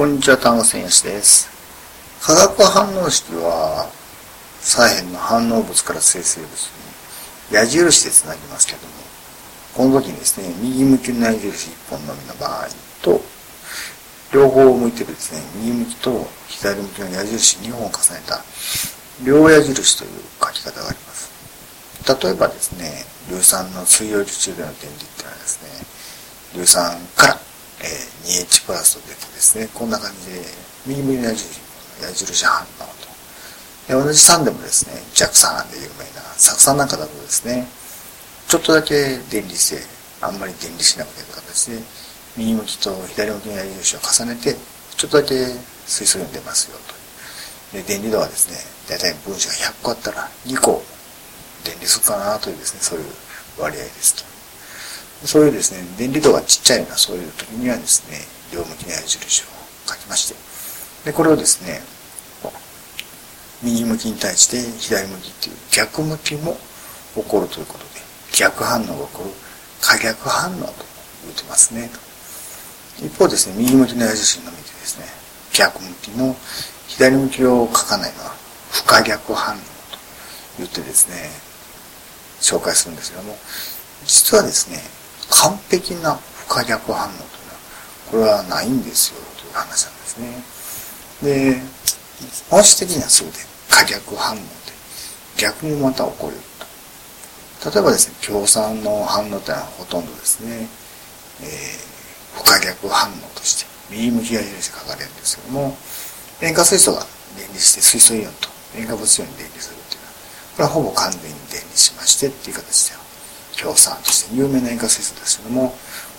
こんにちは、単語専用紙です。化学反応式は、左辺の反応物から生成物に矢印でつなぎますけども、この時にですね、右向きの矢印1本のみの場合と、両方を向いてるですね、右向きと左向きの矢印2本を重ねた両矢印という書き方があります。例えばですね、硫酸の水溶樹中での電離っていうのはですね、硫酸からえー、2H プラスと出てですね、こんな感じで、右向きの矢印、矢印反応と。で同じ酸でもですね、弱酸で有名な酢酸なんかだとですね、ちょっとだけ電離して、あんまり電離しなくている形で、右向きと左向きの矢印を重ねて、ちょっとだけ水素イオン出ますよと。で、電離度はですね、大体分子が100個あったら2個電離するかなというですね、そういう割合ですと。そういうですね、電離度がちっちゃいようなそういう時にはですね、両向きの矢印を書きまして、で、これをですね、右向きに対して左向きっていう逆向きも起こるということで、逆反応が起こる可逆反応と言ってますね。一方ですね、右向きの矢印のみでですね、逆向きの左向きを書かないのは不可逆反応と言ってですね、紹介するんですけども、実はですね、完璧な不可逆反応というのはこれはないんですよという話なんですね。で本質的にはそうで可逆反応で逆にまた起こると。例えばですね共産の反応というのはほとんどですね、えー、不可逆反応として右向きが印で書かれるんですけども塩化水素が電離して水素イオンと塩化物イオンに電離するっていうのはこれはほぼ完全に電離しましてっていう形で共産として有名な塩化水素ですけども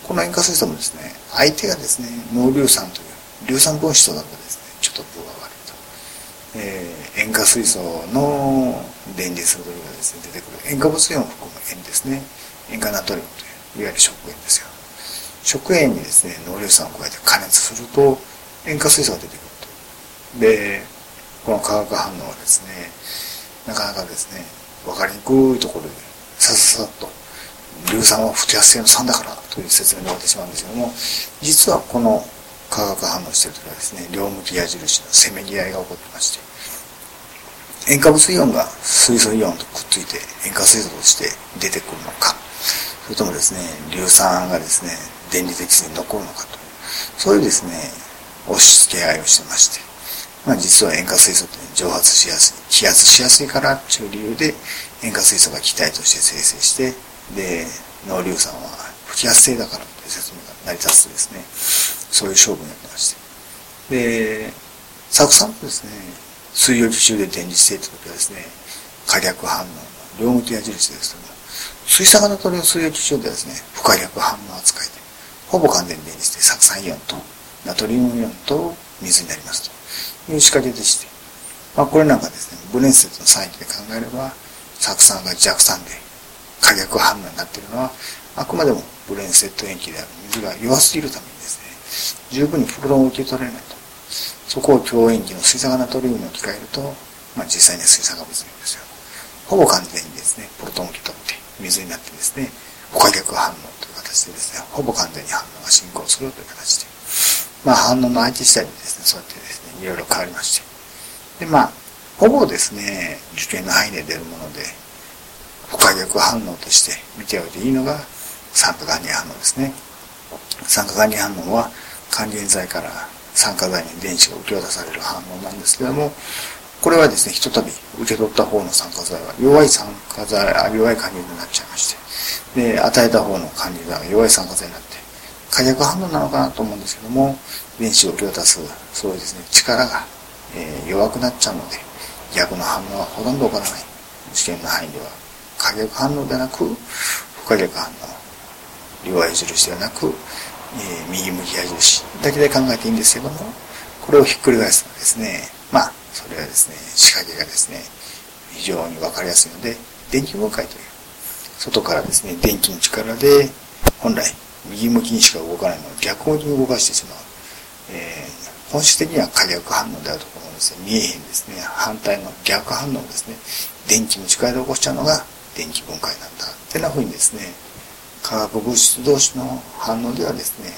この塩化水素もですね相手がですね濃硫酸という硫酸分子とだとですねちょっと分が悪いと、えー、塩化水素の電離するというがですね出てくる。塩化物イオンを含む塩ですね。塩化ナトリウムといういわゆる食塩ですよ。食塩にですね濃硫酸を加えて加熱すると塩化水素が出てくると。でこの化学反応はですねなかなかですね分かりにくいところでさささっと硫酸は不揮発性の酸だからという説明が終わってしまうんですけども実はこの化学反応している時はですね両向き矢印のせめぎ合いが起こってまして塩化物イオンが水素イオンとくっついて塩化水素として出てくるのかそれともですね硫酸がですね電離的に残るのかとそういうですね押し付け合いをしてまして、まあ、実は塩化水素って蒸発しやすい気圧しやすいからという理由で塩化水素が気体として生成してで農硫酸は不揮発性だからという説明が成り立つとですね。そういう勝負になってまして。で酢酸とですね水溶樹中で電離していた時はですね可逆反応の両向き矢印ですけども水酸化ナトリウム水溶樹中ではですね不可逆反応扱いでほぼ完全に電離して酢酸イオンとナトリウムイオンと水になりますと。いう仕掛けでして、まあ、これなんかですねブレンセットのサインで考えれば酢酸が弱酸で可逆反応になっているのはあくまでもブレンセット塩基である水が弱すぎるためにですね十分にプロトンを受け取れないと。そこを強塩基の水酸化ナトリウムに置き換えると、まあ、実際に水酸化物イオンですよ。ほぼ完全にですねプロトンを受け取って水になってですね不可逆反応という形でですねほぼ完全に反応が進行するという形でまあ反応の相手次第でですねそうやってですねいろいろ変わりまして。でまあほぼですね受験の範囲で出るもので不可逆反応として見ておいていいのが酸化還元反応ですね。酸化還元反応は還元剤から酸化剤に電子が受け渡される反応なんですけどもこれはですねひとたび受け取った方の酸化剤は弱い酸化剤弱い還元になっちゃいましてで与えた方の還元剤は弱い酸化剤になって可逆反応なのかなと思うんですけども電子を受け渡すそういうですね力が、えー、弱くなっちゃうので逆の反応はほとんど起こらない。試験の範囲では。可逆反応ではなく不可逆反応両矢印ではなく、えー、右向き矢印だけで考えていいんですけどもこれをひっくり返すとですねまあそれはですね仕掛けがですね非常に分かりやすいので電気分解という外からですね電気の力で本来右向きにしか動かないのを逆向に動かしてしまう、えー、本質的には可逆反応であるところもですね。見えへんですね。反対の逆反応ですね。電気の力で起こしちゃうのが電気分解なんだってなふうにですね化学物質同士の反応ではですね、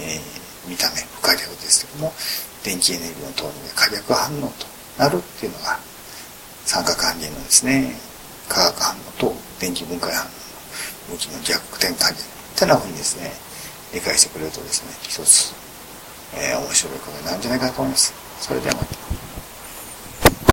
えー、見た目不可逆ですけども電気エネルギーの投入で可逆反応となるっていうのが三角還元のですね化学反応と電気分解反応の向きの逆転加減ってなふうにですね理解してくれるとですね一つ、えー、面白いことになるんじゃないかと思います。それではまた。